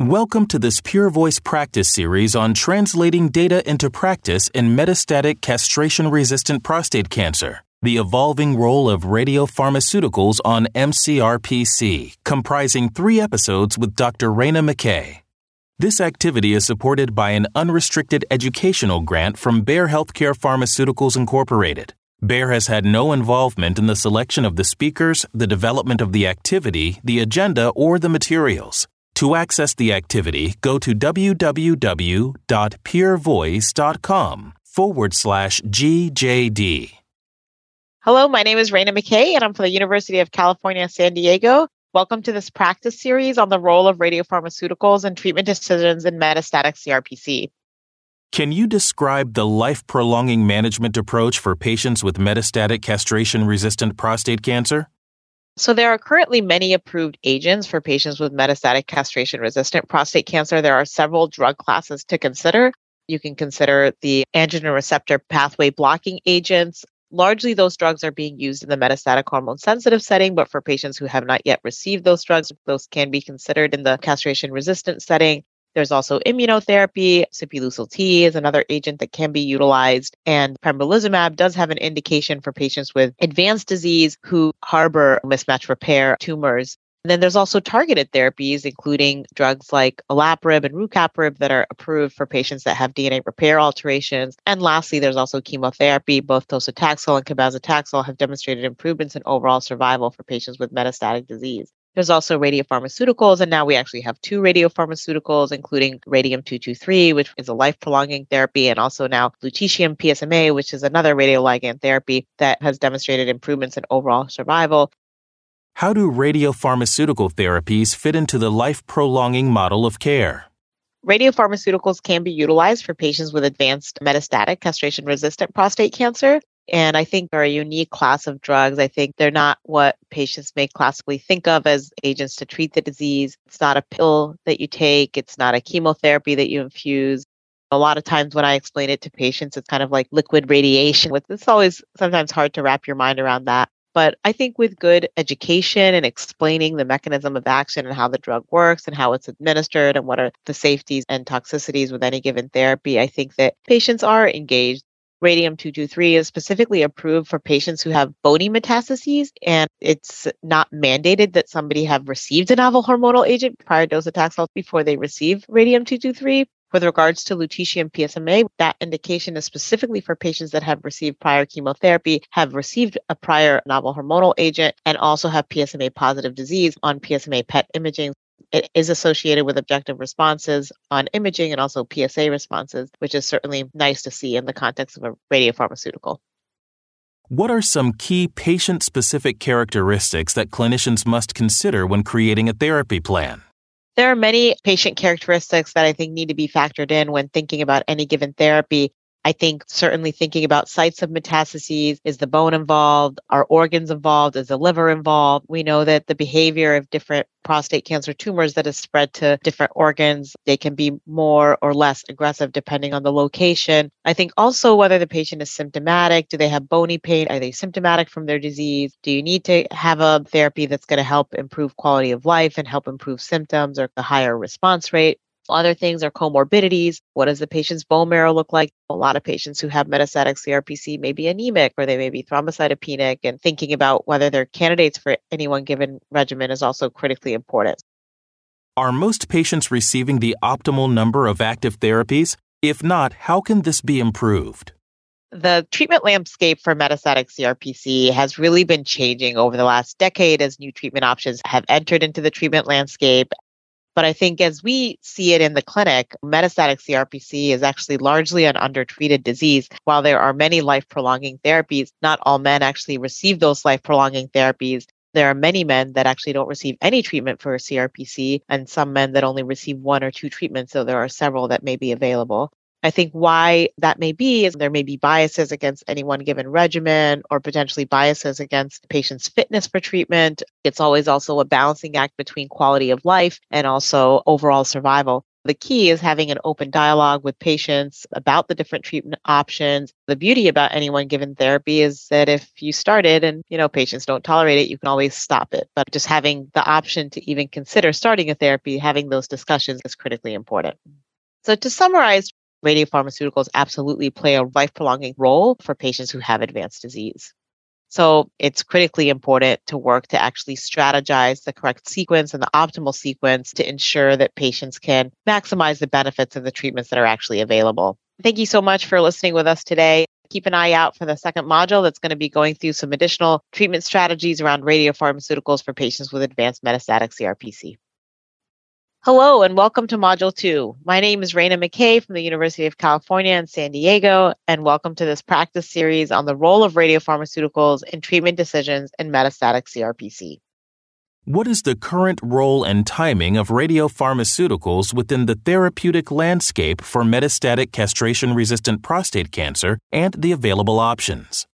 Welcome to this Peer Voice practice series on translating data into practice in metastatic castration resistant prostate cancer, the evolving role of radiopharmaceuticals on MCRPC, comprising three episodes with Dr. Rana McKay. This activity is supported by an unrestricted educational grant from Bayer Healthcare Pharmaceuticals Incorporated. Bayer has had no involvement in the selection of the speakers, the development of the activity, the agenda, or the materials. To access the activity, go to www.peervoice.com forward slash GJD. Hello, my name is Rana McKay, and I'm from the University of California, San Diego. Welcome to this practice series on the role of radiopharmaceuticals and treatment decisions in metastatic CRPC. Can you describe the life prolonging management approach for patients with metastatic castration resistant prostate cancer? So, there are currently many approved agents for patients with metastatic castration resistant prostate cancer. There are several drug classes to consider. You can consider the androgen receptor pathway blocking agents. Largely, those drugs are being used in the metastatic hormone sensitive setting, but for patients who have not yet received those drugs, those can be considered in the castration resistant setting. There's also immunotherapy. Sipuleucel T is another agent that can be utilized. And pembrolizumab does have an indication for patients with advanced disease who harbor mismatch repair tumors. And then there's also targeted therapies, including drugs like olaparib and rucaparib that are approved for patients that have DNA repair alterations. And lastly, there's also chemotherapy. Both docetaxel and cabazitaxel have demonstrated improvements in overall survival for patients with metastatic disease. There's also radiopharmaceuticals, and now we actually have two radiopharmaceuticals, including radium 223, which is a life prolonging therapy, and also now lutetium PSMA, which is another radioligand therapy that has demonstrated improvements in overall survival. How do radiopharmaceutical therapies fit into the life prolonging model of care? Radiopharmaceuticals can be utilized for patients with advanced metastatic castration resistant prostate cancer. And I think are a unique class of drugs. I think they're not what patients may classically think of as agents to treat the disease. It's not a pill that you take, it's not a chemotherapy that you infuse. A lot of times when I explain it to patients, it's kind of like liquid radiation. It's always sometimes hard to wrap your mind around that. But I think with good education and explaining the mechanism of action and how the drug works and how it's administered and what are the safeties and toxicities with any given therapy, I think that patients are engaged radium 223 is specifically approved for patients who have bony metastases and it's not mandated that somebody have received a novel hormonal agent prior docetaxel before they receive radium 223 with regards to lutetium PSMA, that indication is specifically for patients that have received prior chemotherapy, have received a prior novel hormonal agent, and also have PSMA positive disease on PSMA PET imaging it is associated with objective responses on imaging and also PSA responses, which is certainly nice to see in the context of a radiopharmaceutical. What are some key patient specific characteristics that clinicians must consider when creating a therapy plan? There are many patient characteristics that I think need to be factored in when thinking about any given therapy. I think certainly thinking about sites of metastases, is the bone involved? Are organs involved? Is the liver involved? We know that the behavior of different prostate cancer tumors that is spread to different organs, they can be more or less aggressive depending on the location. I think also whether the patient is symptomatic, do they have bony pain? Are they symptomatic from their disease? Do you need to have a therapy that's going to help improve quality of life and help improve symptoms or a higher response rate? Other things are comorbidities. What does the patient's bone marrow look like? A lot of patients who have metastatic CRPC may be anemic or they may be thrombocytopenic, and thinking about whether they're candidates for any one given regimen is also critically important. Are most patients receiving the optimal number of active therapies? If not, how can this be improved? The treatment landscape for metastatic CRPC has really been changing over the last decade as new treatment options have entered into the treatment landscape but I think as we see it in the clinic, metastatic CRPC is actually largely an undertreated disease. While there are many life prolonging therapies, not all men actually receive those life prolonging therapies. There are many men that actually don't receive any treatment for CRPC, and some men that only receive one or two treatments. So there are several that may be available. I think why that may be is there may be biases against any one given regimen or potentially biases against patient's fitness for treatment. It's always also a balancing act between quality of life and also overall survival. The key is having an open dialogue with patients about the different treatment options. The beauty about any one given therapy is that if you started and, you know, patients don't tolerate it, you can always stop it. But just having the option to even consider starting a therapy, having those discussions is critically important. So to summarize, radiopharmaceuticals absolutely play a life prolonging role for patients who have advanced disease. So it's critically important to work to actually strategize the correct sequence and the optimal sequence to ensure that patients can maximize the benefits of the treatments that are actually available. Thank you so much for listening with us today. Keep an eye out for the second module that's going to be going through some additional treatment strategies around radiopharmaceuticals for patients with advanced metastatic CRPC. Hello and welcome to Module 2. My name is Rana McKay from the University of California in San Diego, and welcome to this practice series on the role of radiopharmaceuticals in treatment decisions in metastatic CRPC. What is the current role and timing of radiopharmaceuticals within the therapeutic landscape for metastatic castration resistant prostate cancer and the available options?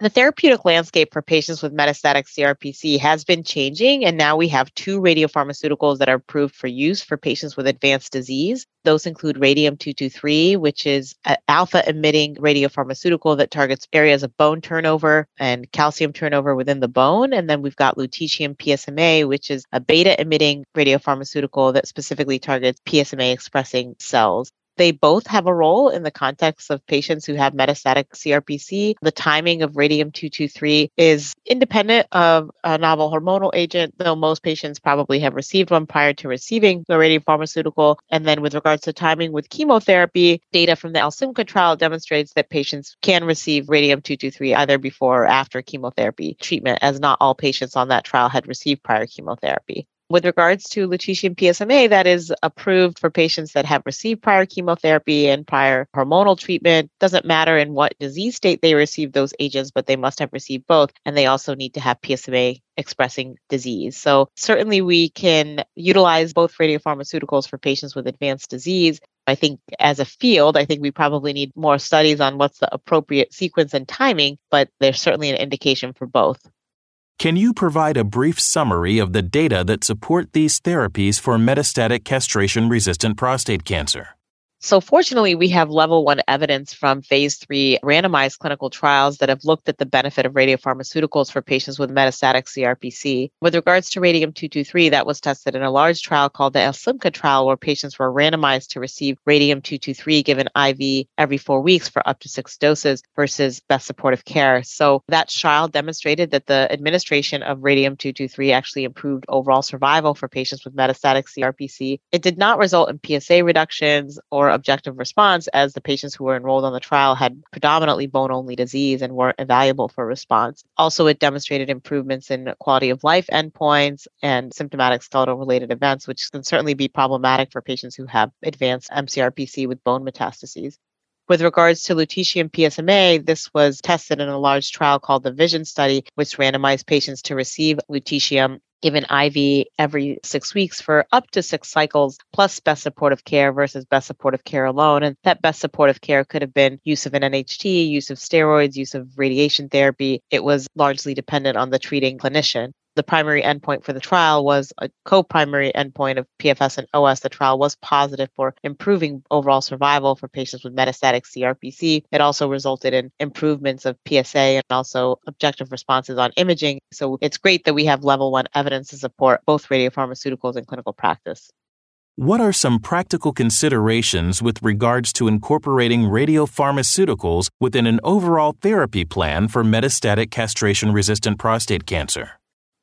The therapeutic landscape for patients with metastatic CRPC has been changing, and now we have two radiopharmaceuticals that are approved for use for patients with advanced disease. Those include radium 223, which is an alpha emitting radiopharmaceutical that targets areas of bone turnover and calcium turnover within the bone. And then we've got lutetium PSMA, which is a beta emitting radiopharmaceutical that specifically targets PSMA expressing cells. They both have a role in the context of patients who have metastatic CRPC. The timing of radium 223 is independent of a novel hormonal agent, though most patients probably have received one prior to receiving the radiopharmaceutical. And then with regards to timing with chemotherapy, data from the ALSYMPCA trial demonstrates that patients can receive radium 223 either before or after chemotherapy treatment, as not all patients on that trial had received prior chemotherapy. With regards to lutetium PSMA, that is approved for patients that have received prior chemotherapy and prior hormonal treatment. Doesn't matter in what disease state they received those agents, but they must have received both. And they also need to have PSMA expressing disease. So certainly we can utilize both radiopharmaceuticals for patients with advanced disease. I think as a field, I think we probably need more studies on what's the appropriate sequence and timing, but there's certainly an indication for both. Can you provide a brief summary of the data that support these therapies for metastatic castration resistant prostate cancer? So, fortunately, we have level one evidence from phase three randomized clinical trials that have looked at the benefit of radiopharmaceuticals for patients with metastatic CRPC. With regards to radium 223, that was tested in a large trial called the ALSYMPCA trial, where patients were randomized to receive radium 223 given IV every four weeks for up to six doses versus best supportive care. So, that trial demonstrated that the administration of radium 223 actually improved overall survival for patients with metastatic CRPC. It did not result in PSA reductions or objective response as the patients who were enrolled on the trial had predominantly bone only disease and weren't evaluable for response. Also, it demonstrated improvements in quality of life endpoints and symptomatic skeletal related events, which can certainly be problematic for patients who have advanced MCRPC with bone metastases. With regards to lutetium PSMA, this was tested in a large trial called the VISION study, which randomized patients to receive lutetium given IV every six weeks for up to six cycles, plus best supportive care versus best supportive care alone. And that best supportive care could have been use of an NHT, use of steroids, use of radiation therapy. It was largely dependent on the treating clinician the primary endpoint for the trial was a co-primary endpoint of PFS and OS. The trial was positive for improving overall survival for patients with metastatic CRPC. It also resulted in improvements of PSA and also objective responses on imaging. So it's great that we have level one evidence to support both radiopharmaceuticals and clinical practice. What are some practical considerations with regards to incorporating radiopharmaceuticals within an overall therapy plan for metastatic castration resistant prostate cancer?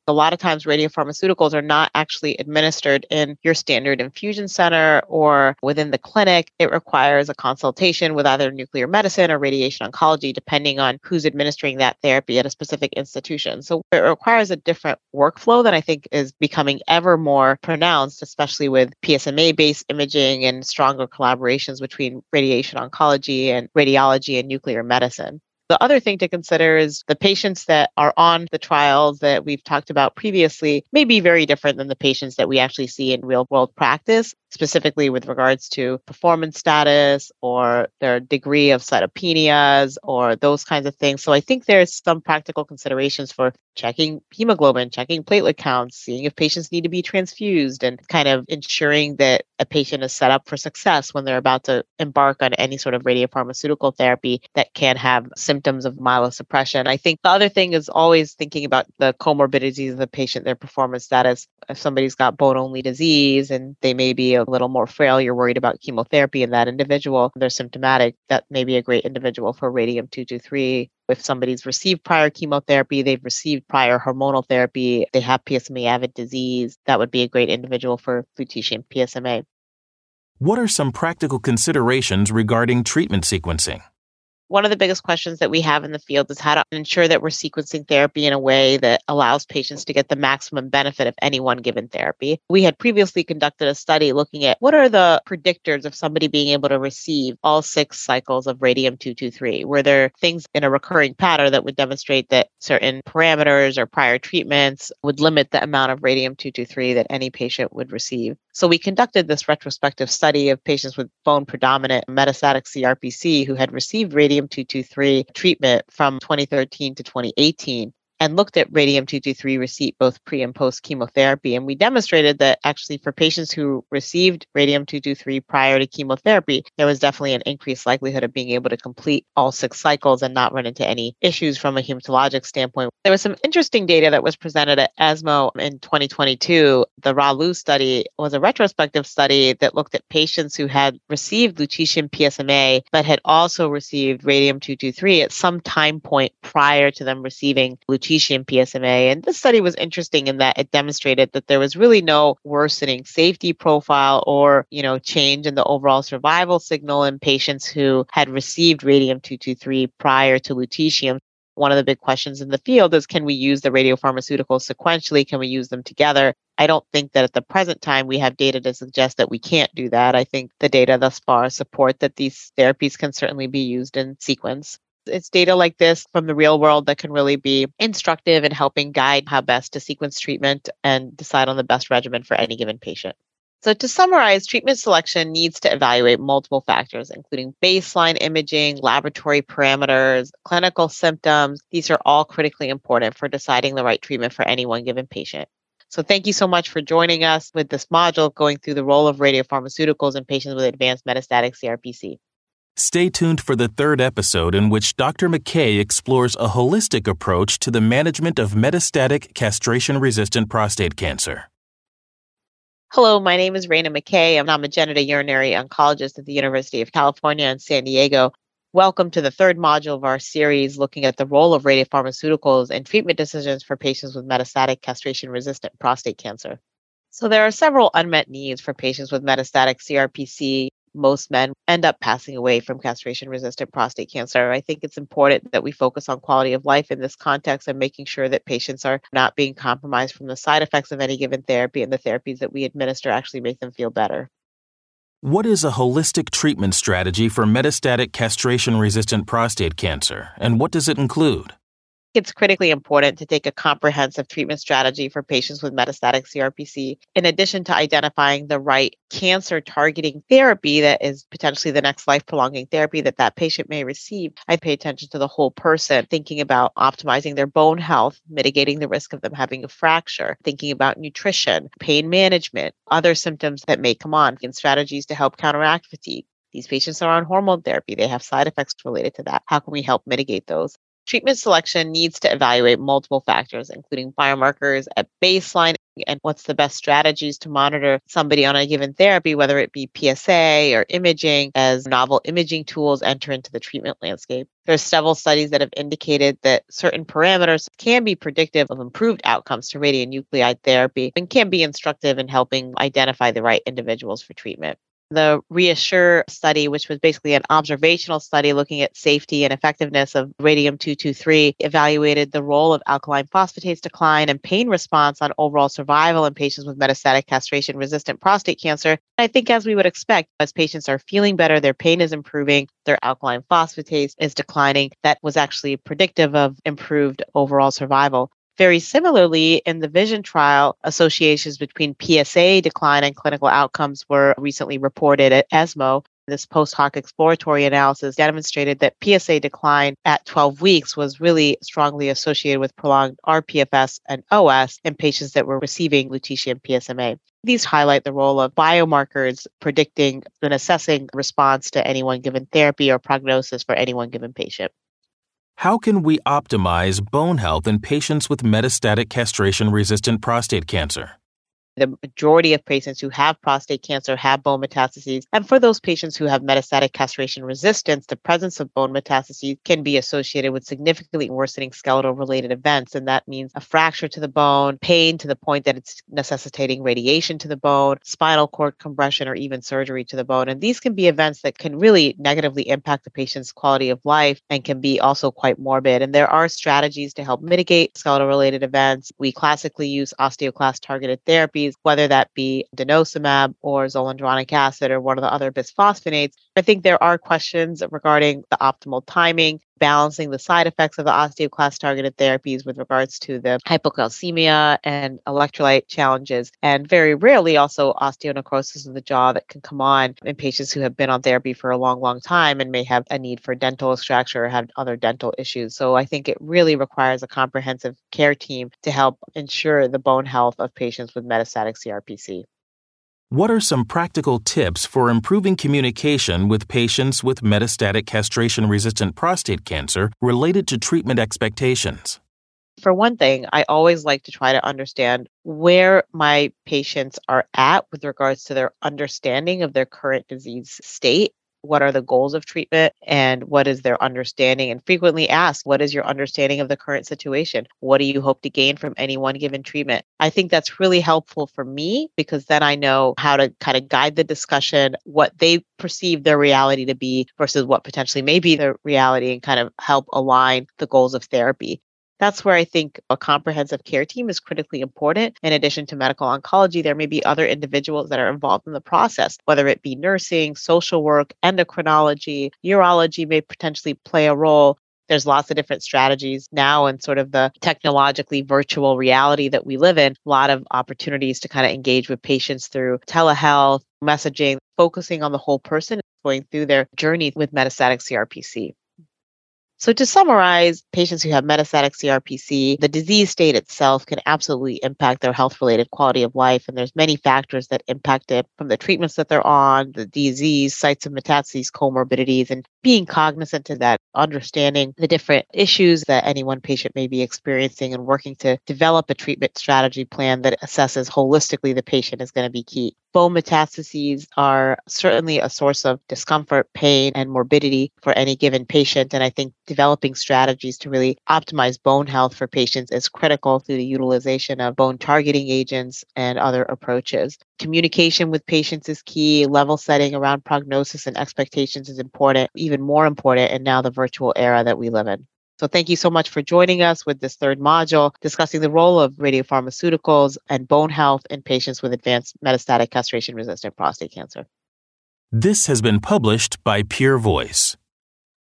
A lot of times radiopharmaceuticals are not actually administered in your standard infusion center or within the clinic. It requires a consultation with either nuclear medicine or radiation oncology, depending on who's administering that therapy at a specific institution. So it requires a different workflow that I think is becoming ever more pronounced, especially with PSMA based imaging and stronger collaborations between radiation oncology and radiology and nuclear medicine. The other thing to consider is the patients that are on the trials that we've talked about previously may be very different than the patients that we actually see in real world practice. Specifically with regards to performance status or their degree of cytopenias or those kinds of things. So I think there's some practical considerations for checking hemoglobin, checking platelet counts, seeing if patients need to be transfused, and kind of ensuring that a patient is set up for success when they're about to embark on any sort of radiopharmaceutical therapy that can have symptoms of myelosuppression. I think the other thing is always thinking about the comorbidities of the patient, their performance status. If somebody's got bone only disease and they may be a little more frail, you're worried about chemotherapy in that individual, they're symptomatic, that may be a great individual for radium 223 if somebody's received prior chemotherapy, they've received prior hormonal therapy, they have PSMA avid disease, that would be a great individual for lutetium PSMA. What are some practical considerations regarding treatment sequencing? One of the biggest questions that we have in the field is how to ensure that we're sequencing therapy in a way that allows patients to get the maximum benefit of any one given therapy. We had previously conducted a study looking at what are the predictors of somebody being able to receive all six cycles of radium 223. Were there things in a recurring pattern that would demonstrate that certain parameters or prior treatments would limit the amount of radium 223 that any patient would receive? So we conducted this retrospective study of patients with bone predominant metastatic CRPC who had received radium 223 treatment from 2013 to 2018 and looked at radium 223 receipt both pre and post chemotherapy. And we demonstrated that actually for patients who received radium 223 prior to chemotherapy, there was definitely an increased likelihood of being able to complete all six cycles and not run into any issues from a hematologic standpoint. There was some interesting data that was presented at ESMO in 2022. The RALU study was a retrospective study that looked at patients who had received lutetium PSMA but had also received radium 223 at some time point prior to them receiving lutetium lutetium PSMA. And this study was interesting in that it demonstrated that there was really no worsening safety profile or, you know, change in the overall survival signal in patients who had received radium 223 prior to lutetium one of the big questions in the field is can we use the radiopharmaceuticals sequentially? Can we use them together? I don't think that at the present time we have data to suggest that we can't do that. I think the data thus far support that these therapies can certainly be used in sequence. It's data like this from the real world that can really be instructive in helping guide how best to sequence treatment and decide on the best regimen for any given patient. So, to summarize, treatment selection needs to evaluate multiple factors, including baseline imaging, laboratory parameters, clinical symptoms. These are all critically important for deciding the right treatment for any one given patient. So, thank you so much for joining us with this module going through the role of radiopharmaceuticals in patients with advanced metastatic CRPC. Stay tuned for the third episode in which Dr. McKay explores a holistic approach to the management of metastatic castration resistant prostate cancer. Hello, my name is Rana McKay. I'm a genitourinary oncologist at the University of California in San Diego. Welcome to the third module of our series looking at the role of radiopharmaceuticals and treatment decisions for patients with metastatic castration resistant prostate cancer. So, there are several unmet needs for patients with metastatic CRPC most men end up passing away from castration resistant prostate cancer. I think it's important that we focus on quality of life in this context and making sure that patients are not being compromised from the side effects of any given therapy and the therapies that we administer actually make them feel better. What is a holistic treatment strategy for metastatic castration resistant prostate cancer, and what does it include? It's critically important to take a comprehensive treatment strategy for patients with metastatic CRPC, in addition to identifying the right cancer targeting therapy that is potentially the next life prolonging therapy that that patient may receive. I pay attention to the whole person, thinking about optimizing their bone health, mitigating the risk of them having a fracture, thinking about nutrition, pain management, other symptoms that may come on, and strategies to help counteract fatigue. These patients are on hormone therapy. They have side effects related to that. How can we help mitigate those? Treatment selection needs to evaluate multiple factors, including biomarkers at baseline and what's the best strategies to monitor somebody on a given therapy, whether it be PSA or imaging, as novel imaging tools enter into the treatment landscape. There's several studies that have indicated that certain parameters can be predictive of improved outcomes to radionuclide therapy and can be instructive in helping identify the right individuals for treatment. The REASSURE study, which was basically an observational study looking at safety and effectiveness of radium 223, evaluated the role of alkaline phosphatase decline and pain response on overall survival in patients with metastatic castration resistant prostate cancer. I think, as we would expect, as patients are feeling better, their pain is improving, their alkaline phosphatase is declining, that was actually predictive of improved overall survival. Very similarly, in the VISION trial, associations between PSA decline and clinical outcomes were recently reported at ESMO. This post hoc exploratory analysis demonstrated that PSA decline at 12 weeks was really strongly associated with prolonged RPFS and OS in patients that were receiving lutetium PSMA. These highlight the role of biomarkers predicting and assessing response to any one given therapy or prognosis for any one given patient. How can we optimize bone health in patients with metastatic castration resistant prostate cancer? The majority of patients who have prostate cancer have bone metastases. And for those patients who have metastatic castration resistance, the presence of bone metastases can be associated with significantly worsening skeletal related events. And that means a fracture to the bone, pain to the point that it's necessitating radiation to the bone, spinal cord compression, or even surgery to the bone. And these can be events that can really negatively impact the patient's quality of life and can be also quite morbid. And there are strategies to help mitigate skeletal related events. We classically use osteoclast targeted therapy therapies, whether that be denosumab or zoledronic acid or one of the other bisphosphonates. I think there are questions regarding the optimal timing, balancing the side effects of the osteoclast targeted therapies with regards to the hypocalcemia and electrolyte challenges, and very rarely also osteonecrosis of the jaw that can come on in patients who have been on therapy for a long, long time and may have a need for dental extraction or have other dental issues. So I think it really requires a comprehensive care team to help ensure the bone health of patients with metastatic CRPC. What are some practical tips for improving communication with patients with metastatic castration resistant prostate cancer related to treatment expectations? For one thing, I always like to try to understand where my patients are at with regards to their understanding of their current disease state what are the goals of treatment and what is their understanding and frequently ask what is your understanding of the current situation? What do you hope to gain from any one given treatment? I think that's really helpful for me because then i know how to kind of guide the discussion what they perceive their reality to be versus what potentially may be the reality and kind of help align the goals of therapy that's where I think a comprehensive care team is critically important. In addition to medical oncology, there may be other individuals that are involved in the process, whether it be nursing, social work, endocrinology, urology may potentially play a role. There's lots of different strategies now and sort of the technologically virtual reality that we live in, a lot of opportunities to kind of engage with patients through telehealth, messaging, focusing on the whole person going through their journey with metastatic CRPC. So, to summarize, patients who have metastatic CRPC, the disease state itself can absolutely impact their health related quality of life. And there's many factors that impact it from the treatments that they're on, the disease, sites of metastases, comorbidities, and being cognizant to that, understanding the different issues that any one patient may be experiencing and working to develop a treatment strategy plan that assesses holistically the patient is going to be key. Bone metastases are certainly a source of discomfort, pain, and morbidity for any given patient. And I think developing strategies to really optimize bone health for patients is critical through the utilization of bone targeting agents and other approaches. Communication with patients is key. Level setting around prognosis and expectations is important, even more important in now the virtual era that we live in. So thank you so much for joining us with this third module discussing the role of radiopharmaceuticals and bone health in patients with advanced metastatic castration resistant prostate cancer. This has been published by Peer Voice.